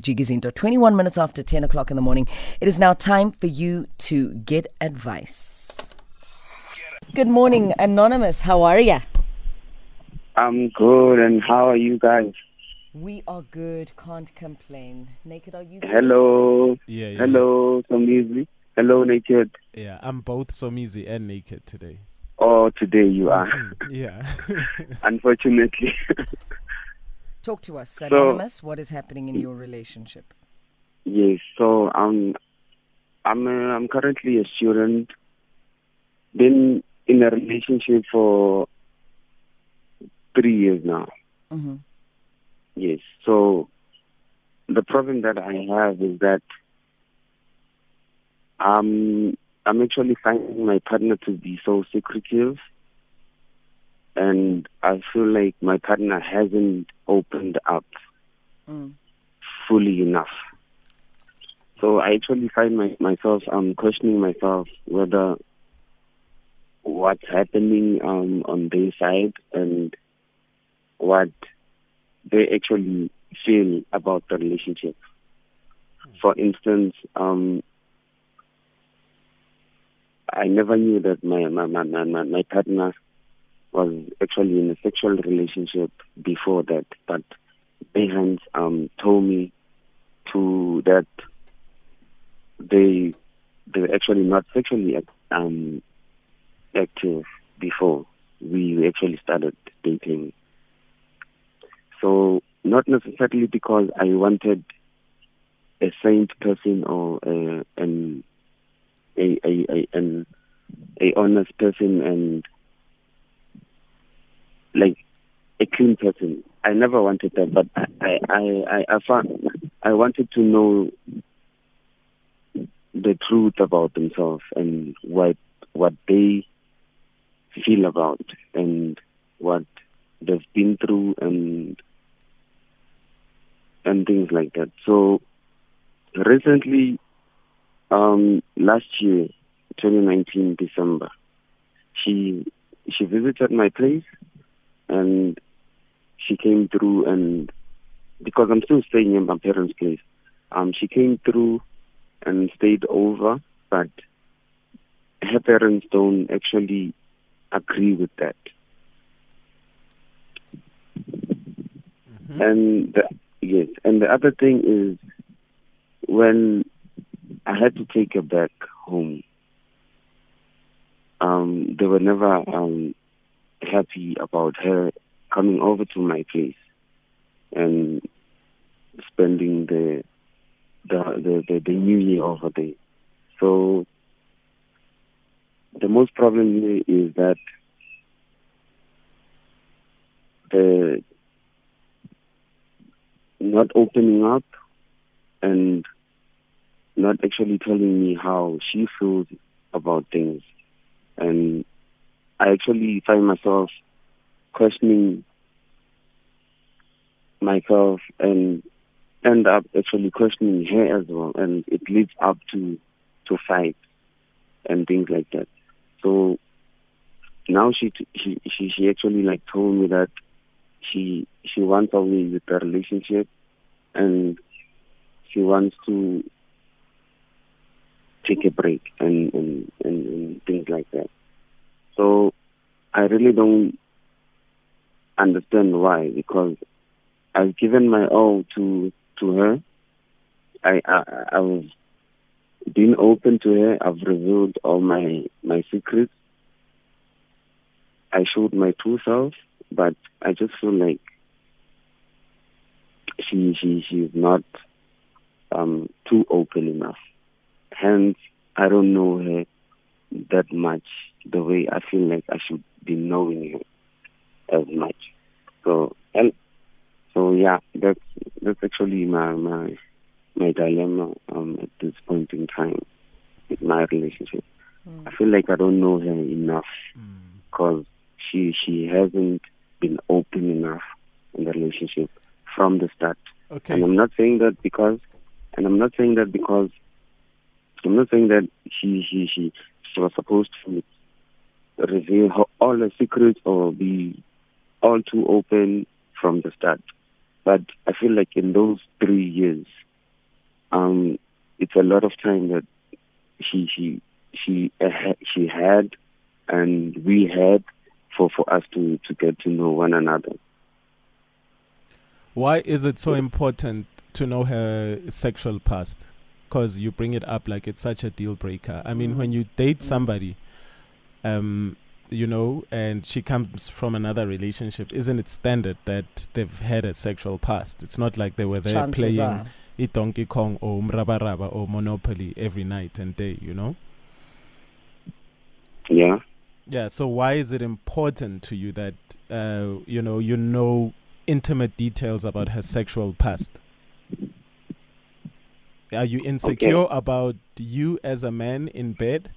Jigizinto. 21 minutes after 10 o'clock in the morning. It is now time for you to get advice. Good morning, Anonymous. How are you? I'm good, and how are you guys? We are good. Can't complain. Naked, are you good? Hello. Yeah, yeah. Hello, Somizi. Hello, Naked. Yeah, I'm both Somizi and naked today. Oh, today you are. Mm-hmm. Yeah. Unfortunately. Talk to us, Anonymous. what is happening in your relationship? yes. So um, I'm uh, I'm currently a student. Been in a relationship for three years now. hmm Yes. So the problem that I have is that um I'm actually finding my partner to be so secretive and I feel like my partner hasn't opened up Mm. fully enough. So I actually find my, myself um questioning myself whether what's happening um on their side and what they actually feel about the relationship. For instance, um I never knew that my, my, my, my my partner was actually in a sexual relationship before that, but parents um told me to that they they were actually not sexually um active before we actually started dating. So not necessarily because I wanted a saint person or a, an a a a an a honest person and like a clean person. I never wanted that, but I I I I, found I wanted to know the truth about themselves and what what they feel about and what they've been through and and things like that. So recently, um, last year, 2019 December, she she visited my place and she came through and because I'm still staying in my parents' place, um, she came through and stayed over, but her parents don't actually agree with that. And the, yes, and the other thing is when I had to take her back home, um, they were never um, happy about her coming over to my place and spending the the the, the, the new year over there. So the most problem here is that the not opening up and not actually telling me how she feels about things. And I actually find myself questioning myself and end up actually questioning her as well. And it leads up to, to fights and things like that. So now she, she, she, she actually like told me that she, she wants away with the relationship and she wants to take a break and, and, and, and things like that. So I really don't understand why because I've given my all to to her. I, I I've been open to her. I've revealed all my my secrets. I showed my true self, but I just feel like she she she's not um too open enough. Hence, I don't know her that much the way I feel like I should be knowing her as much. So and so yeah, that's that's actually my my my dilemma um at this point in time with my relationship. I feel like I don't know her enough because she she hasn't been open enough in the relationship from the start. Okay. And I'm not saying that because, and I'm not saying that because, I'm not saying that she she she she was supposed to reveal her, all her secrets or be all too open from the start. But I feel like in those three years, um, it's a lot of time that she she she uh, she had, and we had for for us to to get to know one another. Why is it so important to know her sexual past? Because you bring it up like it's such a deal breaker. I mean, Mm. when you date somebody, um, you know, and she comes from another relationship, isn't it standard that they've had a sexual past? It's not like they were there Chances playing are. i Donkey Kong or Morabaraba or Monopoly every night and day, you know? Yeah. Yeah, so why is it important to you that uh, you know you know intimate details about her sexual past? Are you insecure about you as a man in bed?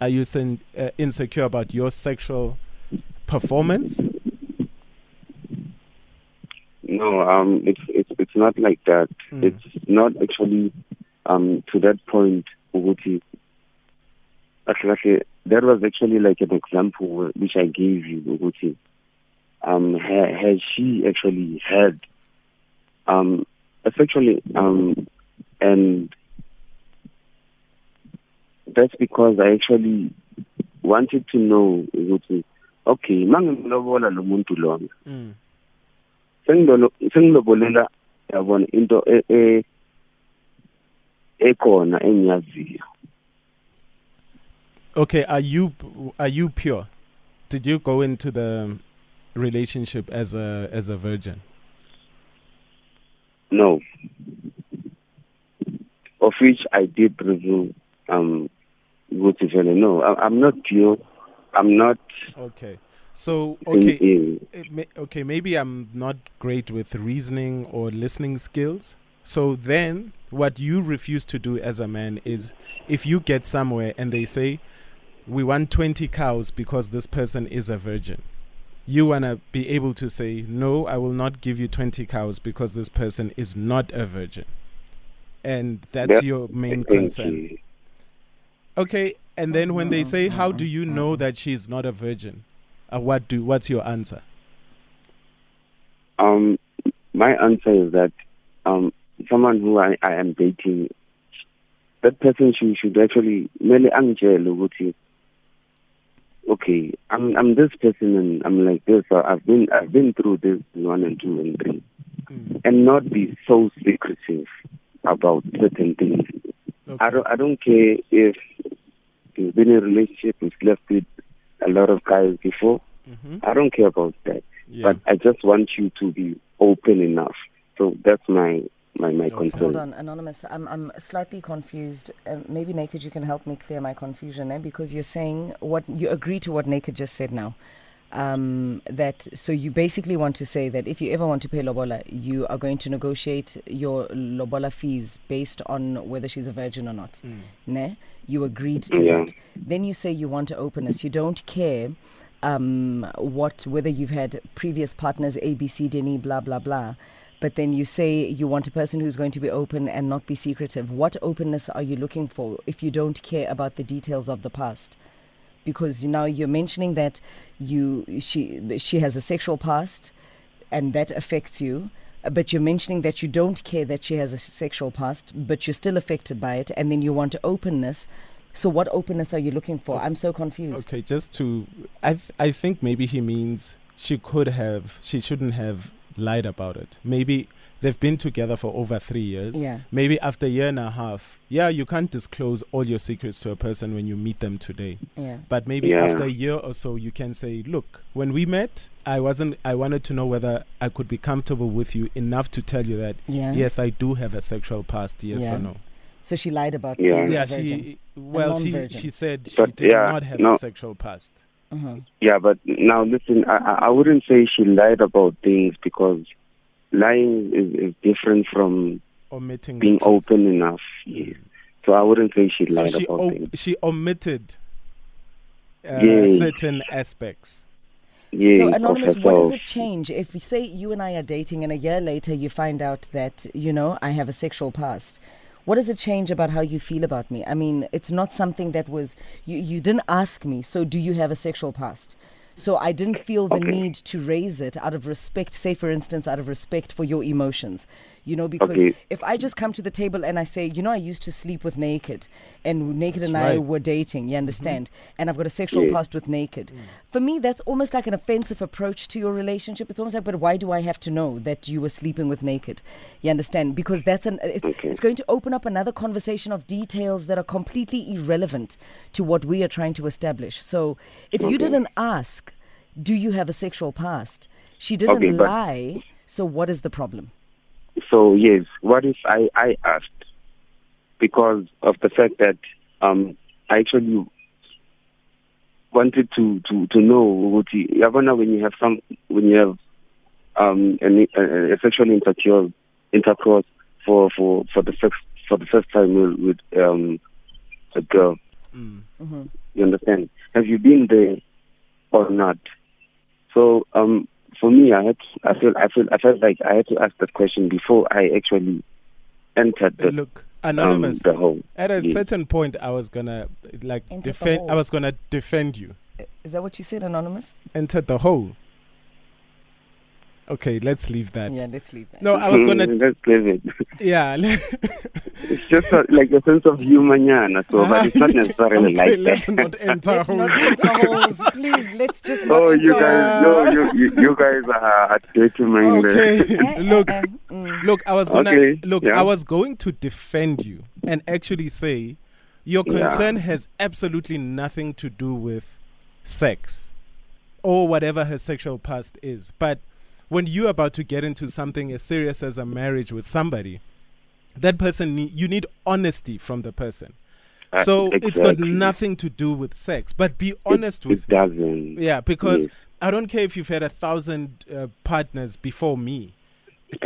Are you sen- uh, insecure about your sexual performance? No, um, it's it's it's not like that. Mm. It's not actually um to that point. Ukuthi, actually, that was actually like an example which I gave you. Ukuthi, um, ha- has she actually had um sexually um and that's because I actually wanted to know ukuthi okay mangimlobola lo muntu lona Mm. sengilobolela yabona into ekhona engiyaziyo Okay, are you are you pure? Did you go into the relationship as a as a virgin? no of which I did reveal um no I, I'm not pure I'm not Okay. So okay, in, may, okay, maybe I'm not great with reasoning or listening skills. So then, what you refuse to do as a man is if you get somewhere and they say, we want 20 cows because this person is a virgin, you want to be able to say, no, I will not give you 20 cows because this person is not a virgin. And that's That- your main concern. you. Okay, and then when they say, how do you know that she's not a virgin? Uh, what do what's your answer? Um, my answer is that um, someone who I, I am dating, that person should, should actually merely angel ukuthi, okay, I'm I'm this person and I'm like this. I've been I've been through this one and two and three, Mm. and not be so secretive about certain things. I don't I don't care if you've been in a relationship, you've slept with a lot of guys before. Mhm. I don't care about that Yeah. but I just want you to be open enough. So that's my my, my Okay. concern. Hold on, Anonymous. I'm, I'm slightly confused. Uh, maybe Naked, you can help me clear my confusion, eh? Because you're saying what you agree to what Naked just said now. Um, that so you basically want to say that if you ever want to pay lobola, you are going to negotiate your lobola fees based on whether she's a virgin or not. Mm. Ne? You agreed to Yeah. that. Then you say you want openness. You don't care um, what whether you've had previous partners A, B, C, D, and E, blah blah blah. But then you say you want a person who's going to be open and not be secretive. What openness are you looking for if you don't care about the details of the past? Because now you're mentioning that you she she has a sexual past, and that affects you. But you're mentioning that you don't care that she has a sexual past, but you're still affected by it, and then you want openness. So, what openness are you looking for? I'm so confused. Okay, just to I th- I think maybe he means she could have she shouldn't have lied about it. Maybe they've been together for over 3 years. Yeah. Maybe after a year and a half. Yeah, you can't disclose all your secrets to a person when you meet them today. Yeah. But maybe Yeah. after a year or so you can say, "Look, when we met, I wasn't I wanted to know whether I could be comfortable with you enough to tell you that Yeah. yes, I do have a sexual past, yes Yeah. or no." So she lied about Yeah. being Yeah, a virgin. she well, she she said she But did yeah, not have no. a sexual past. uh-huh. Yeah, but now listen, I, I- I wouldn't say she lied about things because lying is, is different from Omitting being truth. open enough. Yes. So I wouldn't say she So lied she about o- things. she omitted uh, Yes. certain aspects. Yes, so anonymous, what does it change if we say you and I are dating, and a year later you find out that you know I have a sexual past? What does it change about how you feel about me? I mean, it's not something that was you. You didn't ask me. So, do you have a sexual past? So I didn't feel the Okay. need to raise it out of respect. Say, for instance, out of respect for your emotions. You know, because Okay. if I just come to the table and I say, you know, I used to sleep with Naked, and Naked and That's I were dating, you understand, mm-hmm. and I've got a sexual Yeah. past with Naked. Mm. For me, that's almost like an offensive approach to your relationship. It's almost like, but why do I have to know that you were sleeping with Naked? You understand? Because that's an it's, Okay. it's going to open up another conversation of details that are completely irrelevant to what we are trying to establish. So, if you didn't ask, do you have a sexual past? She didn't Okay, but- lie. So, what is the problem? So yes, what if I I asked because of the fact that um I actually wanted to to to know what Yabona when you have some when you have um an, a, a sexual intercourse intercourse for for for the first for the first time with, with um a girl. Mm. Mm-hmm. You understand? Have you been there or not? So um for me I had I feel I feel I felt like I had to ask that question before I actually entered the Look, um, anonymous. the hole. At a Yeah. certain point, I was gonna like Enter defend. I was gonna defend you. Is that what you said, Anonymous? Enter the hole. Okay, let's leave that. Yeah, let's leave that. No, I was gonna. Let's leave it. Yeah. It's just a, like a sense of humor, nyana, so but it's not necessarily okay, like let's that. not enter Let's holes. not enter holes, please. Let's just not Oh, you enter guys, no, you, you, you guys are dirty minded. Okay, look, eh, mm. look. I was gonna Okay, look. yeah. I was going to defend you and actually say your Yeah. concern has absolutely nothing to do with sex or whatever her sexual past is. But when you're about to get into something as serious as a marriage with somebody, that person need, you need honesty from the person. Uh, So it's got nothing to do with sex. But be It- honest with it me. doesn't. Yeah, because Yes. I don't care if you've had a thousand uh, partners before me.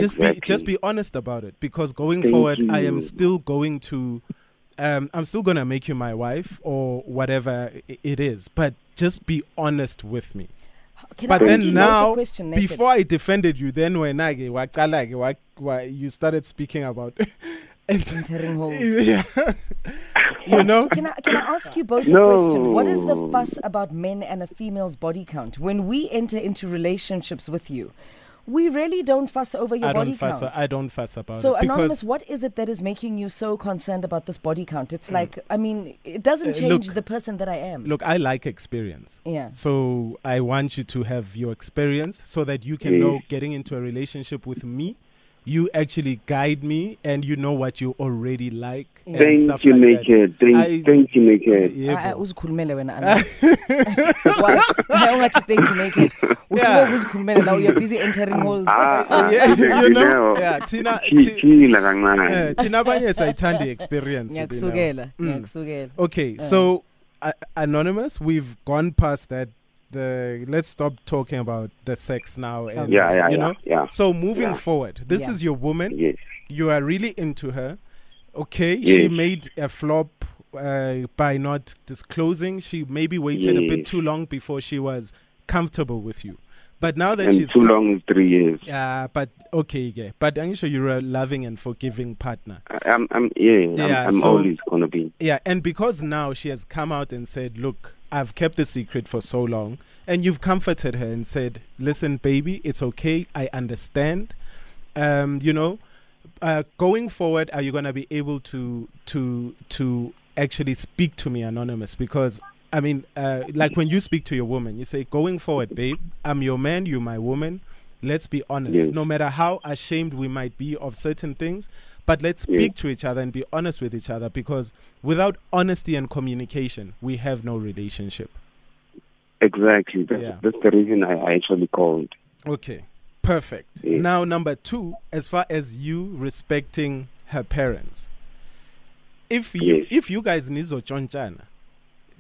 Just be just be honest about it. Because going Thank forward, I am still going to, um, I'm still gonna make you my wife or whatever it is. But just be honest with me. Can But I then ask you both a now, question, Naked? Before I defended you, then when I waqala ke wa- wa- you started speaking about entering holes. yeah, you know. Can I can I ask you both No. a question? What is the fuss about men and a female's body count? When we enter into relationships with you, we really don't fuss over your I body don't fuss. count. I don't fuss about so it anonymous, what is it that is making you so concerned about this body count? It's like I mean, it doesn't Uh, change look- the person that I am. look, I like experience. yeah. So I want you to have your experience so that you can know getting into a relationship with me, you actually guide me and you know what you already like and Thank stuff you, like that. Naked. Thank, I- thank you, Naked. Yeah, Ah, ah, bro. uzikhulumele wena Anna. I want to thank you naked. Yeah. Ufuna ukuzikhulumela la you're busy entering holes. Yeah, you know, yeah, Tina, Chi- ti- chila eh, kancane. Tina abanye sayithanda experience. you know. Ngiyakusukela, Mm. ngiyakusukela. Okay, Uh. so uh, anonymous, we've gone past that. The let's stop talking about the sex now, and Yeah, yeah, you yeah, know. yeah. So moving Yeah. forward, this Yeah. is your woman. Yes. You are really into her. Okay, she made a flop uh, by not disclosing. She maybe waited a bit too long before she was comfortable with you. But now that And she's too com- long is three years. Yeah, but okay, yeah. But I'm sure you're a loving and forgiving partner. I- I'm, I'm, yeah, Yeah, I'm, I'm so- always gonna be. Yeah, and because now she has come out and said, "Look, I've kept the secret for so long," and you've comforted her and said, "Listen, baby, it's okay. I understand." Um, you know, uh, going forward, are you gonna be able to to to actually speak to me anonymous? Because I mean, uh, like when you speak to your woman, you say, "Going forward, babe, I'm your man, you're my woman." Let's be honest. Yes. No matter how ashamed we might be of certain things, but let's speak to each other and be honest with each other because without honesty and communication, we have no relationship. Exactly. That's, Yeah. that's the reason I, I actually called. Okay, perfect. Yeah. Now, number two, as far as you respecting her parents, if you Yes. if you guys nizo chonchana,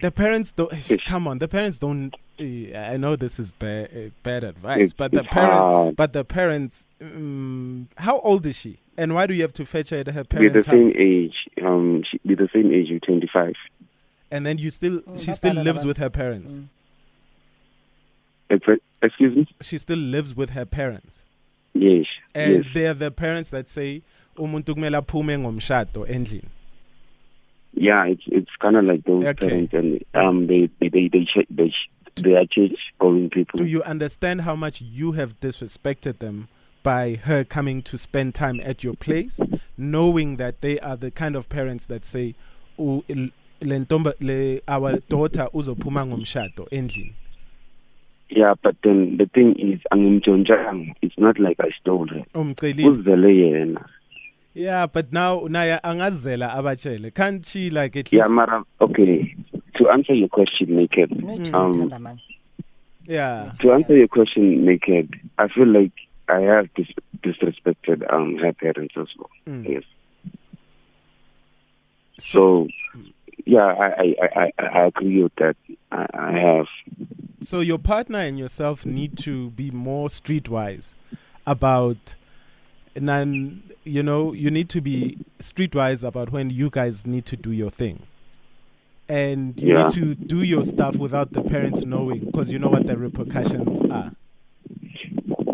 the parents don't Yes. come on. The parents don't. Eh, I know this is bad, uh, bad advice, It's, but the it's parent, but the parents. Um, how old is she? And why do you have to fetch her at her Be the same house? age. Um, she, be the same age. You 25. And then you still, Mm, she still lives with her parents. Mm. Excuse me. She still lives with her parents. Yes. and yes. they are the parents that say umuntu kumele aphume ngomshado endlini Yeah, it's it's kind of like those Okay. parents, and um, they they they they, ch- they, ch- they are church going people. do you understand how much you have disrespected them by her coming to spend time at your place, knowing that they are the kind of parents that say, "U- l- le our daughter uzophuma ngomshado endlini. Yeah, but then the thing is, angimtshontshangi. It's not like I stole her. Umcelile. Uzele yena. Yeah, but now angazela abatshele. Can't she like at Yeah, Mara. Okay. To answer your question, Naked. Mm. Um, Yeah. To answer your question, Naked, I feel like I have dis- disrespected um her parents as well. Mm. Yes. So, yeah, I I, I, I I agree with that. I, I have. So your partner and yourself need to be more streetwise about and you know, you need to be streetwise about when you guys need to do your thing. And you Yeah. need to do your stuff without the parents knowing because you know what the repercussions are.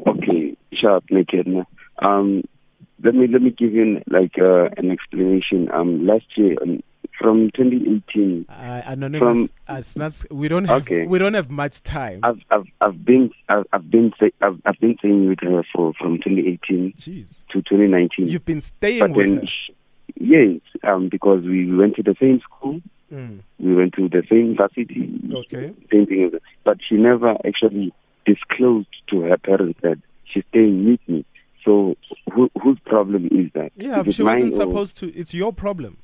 Okay, sharp, Naked. na. Um, let me let me give you an, like uh, an explanation. Um, last year, um, from 2018, Uh, anonymous, as not, we don't have Okay. we don't have much time. I've I've I've been I've, I've been say, I've I've been staying with her for from 2018 Jeez, to 2019. you've been staying but with then, her. yes, um, because we went to the same school, Mm, we went to the same varsity, okay. same thing. But she never actually disclosed to her parents that she's staying with me. So who, whose problem is that? Yeah, Is she wasn't supposed to. It's your problem.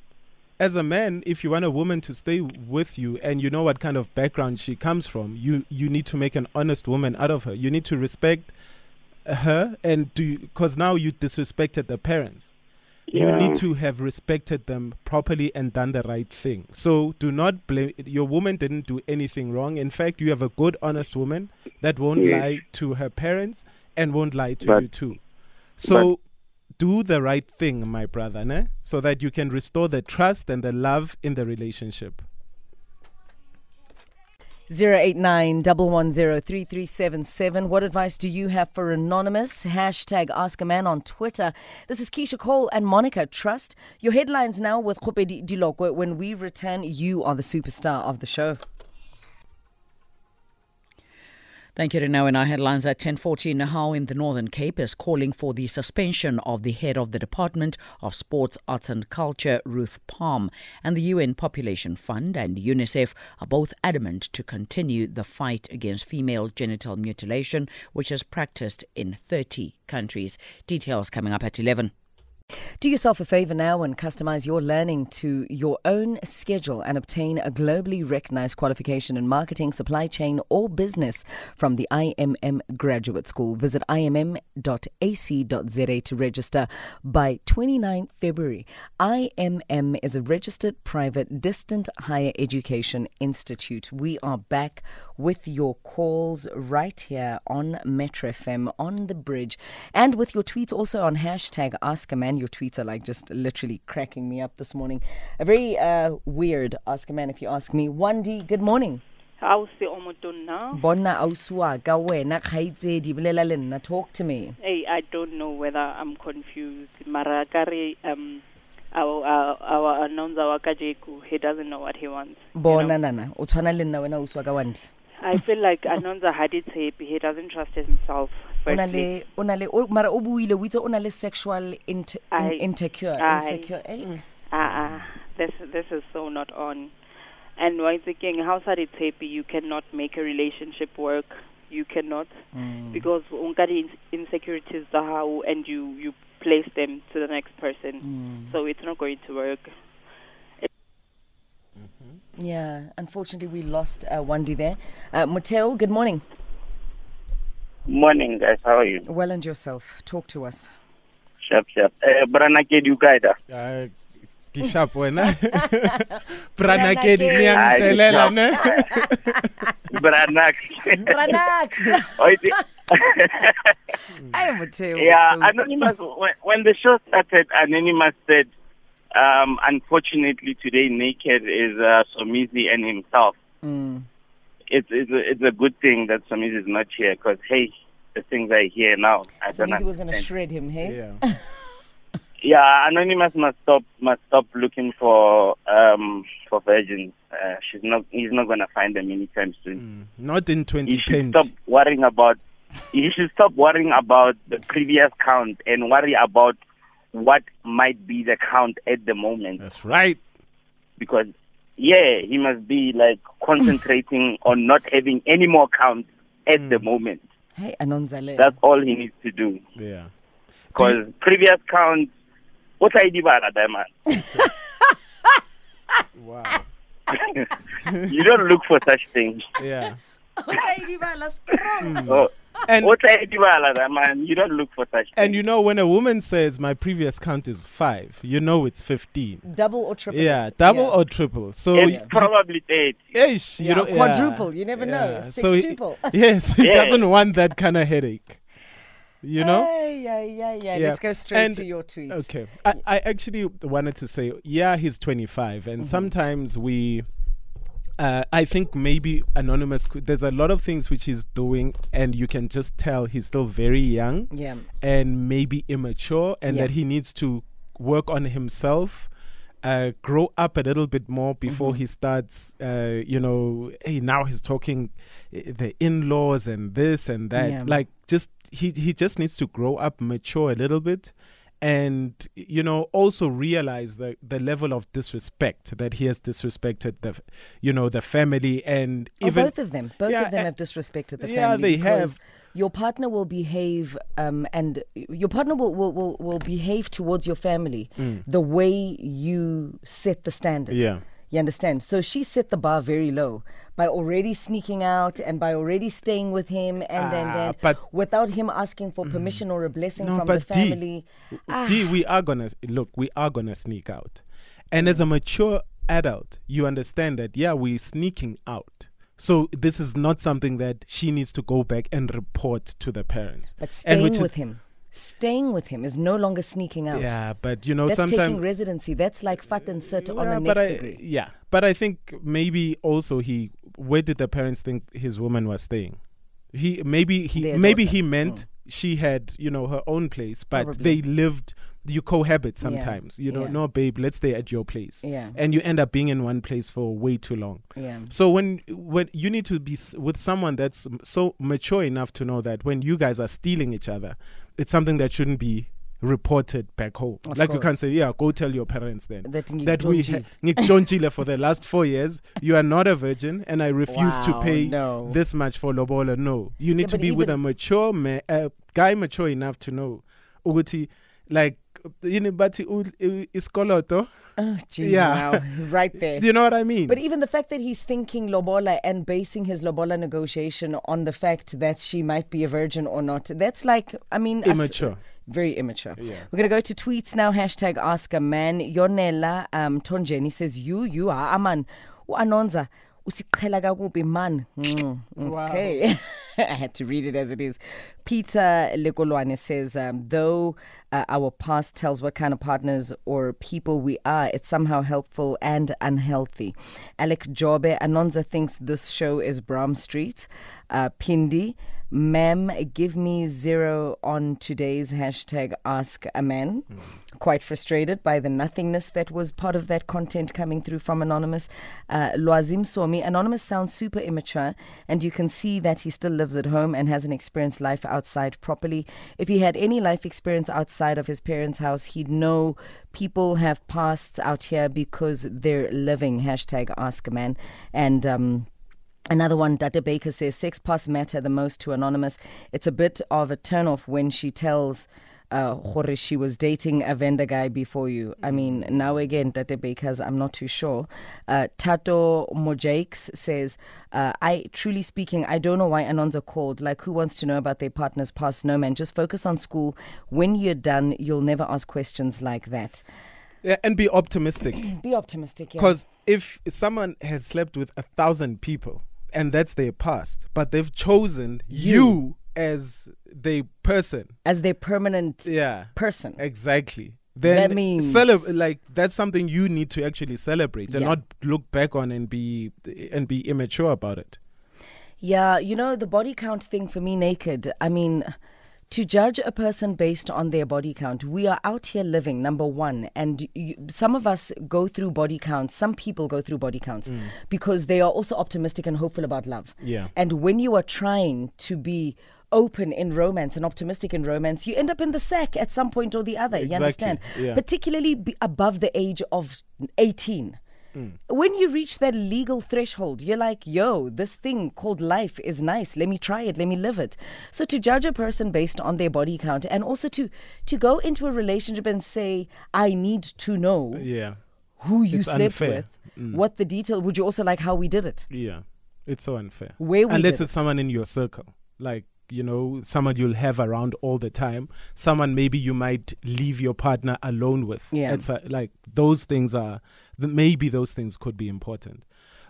As a man, if you want a woman to stay with you and you know what kind of background she comes from, you you need to make an honest woman out of her. You need to respect her and do because now you disrespected the parents. You need to have respected them properly and done the right thing. So do not blame your woman didn't do anything wrong. In fact, you have a good honest woman that won't Yes. lie to her parents and won't lie to But- you too. So do the right thing, my brother, ne? so that you can restore the trust and the love in the relationship. 089 110 What advice do you have for Anonymous? Hashtag Ask a Man on Twitter. This is Keyshia Cole and Monica Trust. Your headlines now with Khopedi Dilokwe. When we return, you are the superstar of the show. Thank you. Now in our headlines at 10:14, Nahau in the Northern Cape is calling for the suspension of the head of the Department of Sports, Arts and Culture, Ruth Palm, and the UN Population Fund and UNICEF are both adamant to continue the fight against female genital mutilation, which is practiced in 30 countries. Details coming up at 11. Do yourself a favor now and customize your learning to your own schedule and obtain a globally recognized qualification in marketing, supply chain, or business from the IMM Graduate School. Visit imm.ac.za to register by 29 February. IMM is a registered private distant higher education institute. We are back with your calls right here on Metro FM on the bridge and with your tweets also on hashtag Ask a Man. Your tweets are like just literally cracking me up this morning. A very uh, weird Ask a Man, if you ask me. Wandi, good morning. Omotonna? Bona auswa ka wena kgaitsedi bolela le nna talk to me. Hey, I don't know whether I'm confused. Marakari, um, our, our, our announcer he doesn't know what he wants. you know. nana o tshwana le nna wena ka Wandi. I feel like announcer had it happy. He doesn't trust himself. O na firstly. le o na le mara o buile o itse o le sexual inter, in, Ai. insecure Ai. insecure eh? Uh-uh. This, this is so not on. And once again, how sad it's happy, you cannot make a relationship work. You cannot. Mm. Because ungadi ins- insecurities tsa how and you, you place them to the next person. Mm. So it's not going to work. Yeah, unfortunately, we lost uh, Wandi there. Uh, Mateo, good morning. Morning, guys. How are you? Well and yourself. Talk to us. Sharp, sharp. Uh, Brana Kedi Ukaida. Uh, Kishap wena. Pranakedi Pranakedi. niyangidelela ne. Brana. Branax! Oiti. I am Mateo. yeah, still. Anonymous, when, when the show started, Anonymous said, um, unfortunately, today Naked is uh, Somizi and himself. Mm. It's, it's, a, it's a good thing that Somizi is not here because, hey, the things I hear now, I So don't was going to shred him, hey? Yeah. Yeah, Anonymous must stop must stop looking for um for virgins. Uh, she's not he's not gonna find them anytime soon. Mm. Not in twenty. He should stop worrying about he should stop worrying about the previous count and worry about what might be the count at the moment. That's right. Because yeah, he must be like concentrating on not having any more counts at Mm. the moment. Hey, Anonzale. That's all he needs to do. Yeah. Because previous counts, what I did about that man. Wow. you don't look for such things. Yeah. Okay, Dibala, strong. Oh, And what I did about uh, man, you don't look for such things. and you know when a woman says my previous count is five, you know it's fifteen. Double or triple? Yeah, double Yeah. or triple. So it's y- probably eight. Ish, you Yeah, know, quadruple, yeah. you never Yeah. know. So he- yes, he Yeah. doesn't want that kind of headache. You know? Ay, ay, ay, ay. Yeah. Let's go straight And- to your tweets. Okay. I, I actually wanted to say, yeah, he's 25, and mm-hmm. sometimes we. Uh, I think maybe anonymous. There's a lot of things which he's doing, and you can just tell he's still very young Yeah. and maybe immature, and Yeah. that he needs to work on himself, uh, grow up a little bit more before Mm-hmm. he starts. Uh, you know, hey, now he's talking uh, the in-laws and this and that. Yeah. Like, just he he just needs to grow up, mature a little bit. And you know, also realize the the level of disrespect that he has disrespected the, you know, the family and Oh, even both of them. Both Yeah, of them uh, have disrespected the yeah, family. they have. Your partner will behave, um, and your partner will, will, will, will behave towards your family the way you set the standard. Mm. yeah. You understand? So she set the bar very low by already sneaking out and by already staying with him and and, Ah, and but- Mm. without him asking for permission or a blessing No, from the but D, family. Ah. D, we are gonna look. We are gonna sneak out, and as a mature adult, you understand that. Yeah, we're sneaking out. So this is not something that she needs to go back and report to the parents. But And staying which is- with him, staying with him is no longer sneaking out. Yeah, but you know That's sometimes. taking residency. That's like fat and sit on Yeah, the but next I- degree. Yeah, but I think maybe also he. Where did the parents think his woman was staying? He maybe he Their maybe daughter. he meant mm. she had you know her own place, but Probably. they lived. You cohabit Yeah, sometimes. You know, yeah. no, babe, let's stay at your place. Yeah. and you end up being in one place for way too long. Yeah. So when when you need to be with someone that's so mature enough to know that when you guys are stealing each other, it's something that shouldn't be reported back home. Of like you can't say, yeah, go tell your parents then That that we ngikuntshile for the last four years. You are not a virgin, and I refuse to pay no. this much for lobola. No, you need Yeah, to be with a mature ma- uh, guy, mature enough to know, ukuthi like yini bathi u- i- iskoloto. Oh, jeez, Yeah. wow. right there. Do you know what I mean? But even the fact that he's thinking lobola and basing his lobola negotiation on the fact that she might be a virgin or not, that's like, I mean, us- Immature. very immature. Yeah. We're going to go to tweets now. Hashtag ask a man. Yonela um, Tonjeni says, You, you are a man. Anonza. usiqhela kakubi man mm, okay i had to read it as it is. Peter lekolwane says um, though uh, our past tells what kind of partners or people we are it's somehow helpful and unhealthy. Alec jobe anonza thinks this show is bram street. Uh, pindi Ma'am, give me zero on today's hashtag Ask a Man. Quite frustrated by the nothingness that was part of that content coming through from Anonymous. Uh, Loazim Somi, Anonymous sounds super immature, and you can see that he still lives at home and hasn't experienced life outside properly. If he had any life experience outside of his parents' house, he'd know people have pasts out here because they're living. Hashtag Ask a Man. And, um, Another one, Dada Baker says, sex past matter the most to Anonymous. It's a bit of a turnoff when she tells uh, Jorge she was dating a vendor guy before you. I mean, now again, Data Baker's, I'm not too sure. Uh, Tato Mojakes says, uh, I truly speaking, I don't know why Anons are called. Like, who wants to know about their partner's past? No, man, just focus on school. When you're done, you'll never ask questions like that. Yeah, and be optimistic. Be optimistic, yeah. Because if someone has slept with a thousand people and that's their past, but they've chosen you, as the person, As their permanent yeah, person. exactly. Then That means- celeb- like that's something you need to actually celebrate and Yeah. not look back on and be and be immature about it. Yeah, you know, the body count thing for me, naked, I mean, to judge a person based on their body count, we are out here living, number one. And you, some of us go through body counts, some people go through body counts mm. because they are also optimistic and hopeful about love. Yeah. And when you are trying to be open in romance and optimistic in romance, you end up in the sack at some point or the other. You understand? yeah. Particularly above the age of 18. When you reach that legal threshold, you're like, yo, this thing called life is nice. Let me try it. Let me live it. So to judge a person based on their body count and also to to go into a relationship and say, I need to know Yeah. who you It's slept unfair. with, mm. what the detail. Would you also like how we did it? Yeah. It's so unfair. Where we Unless it's it. someone in your circle. Like, you know, someone you'll have around all the time. Someone maybe you might leave your partner alone with. Yeah. It's a, like those things are th- maybe those things could be important.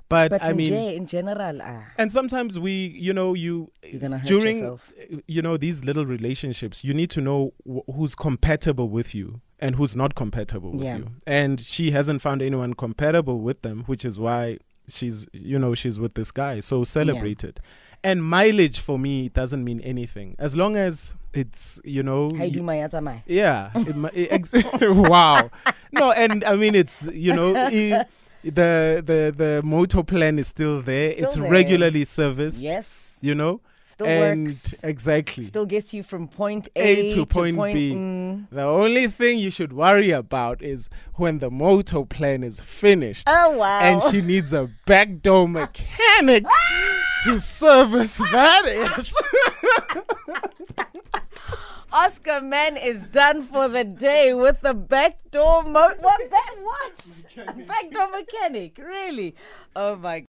But, But I in, mean J- in general, ah, and sometimes we you know you You're gonna hurt during yourself. you know these little relationships you need to know wh- who's compatible with you and who's not compatible with Yeah. you and she hasn't found anyone compatible with them which is why she's you know she's with this guy so celebrate it and mileage for me doesn't mean anything as long as it's you know how you do my atamai? yeah. It, it ex- wow. No, and I mean it's you know i the the the motor plan is still there. Still it's there. regularly serviced. Yes, You know. Still and works. exactly. Still gets you from point A A, to point B. mm. the only thing you should worry about is when the motor plan is finished Oh wow! and she needs a backdoor mechanic to service that is. Ask a Man is done for the day with the backdoor mo- what? That what? Backdoor mechanic? Really? Oh my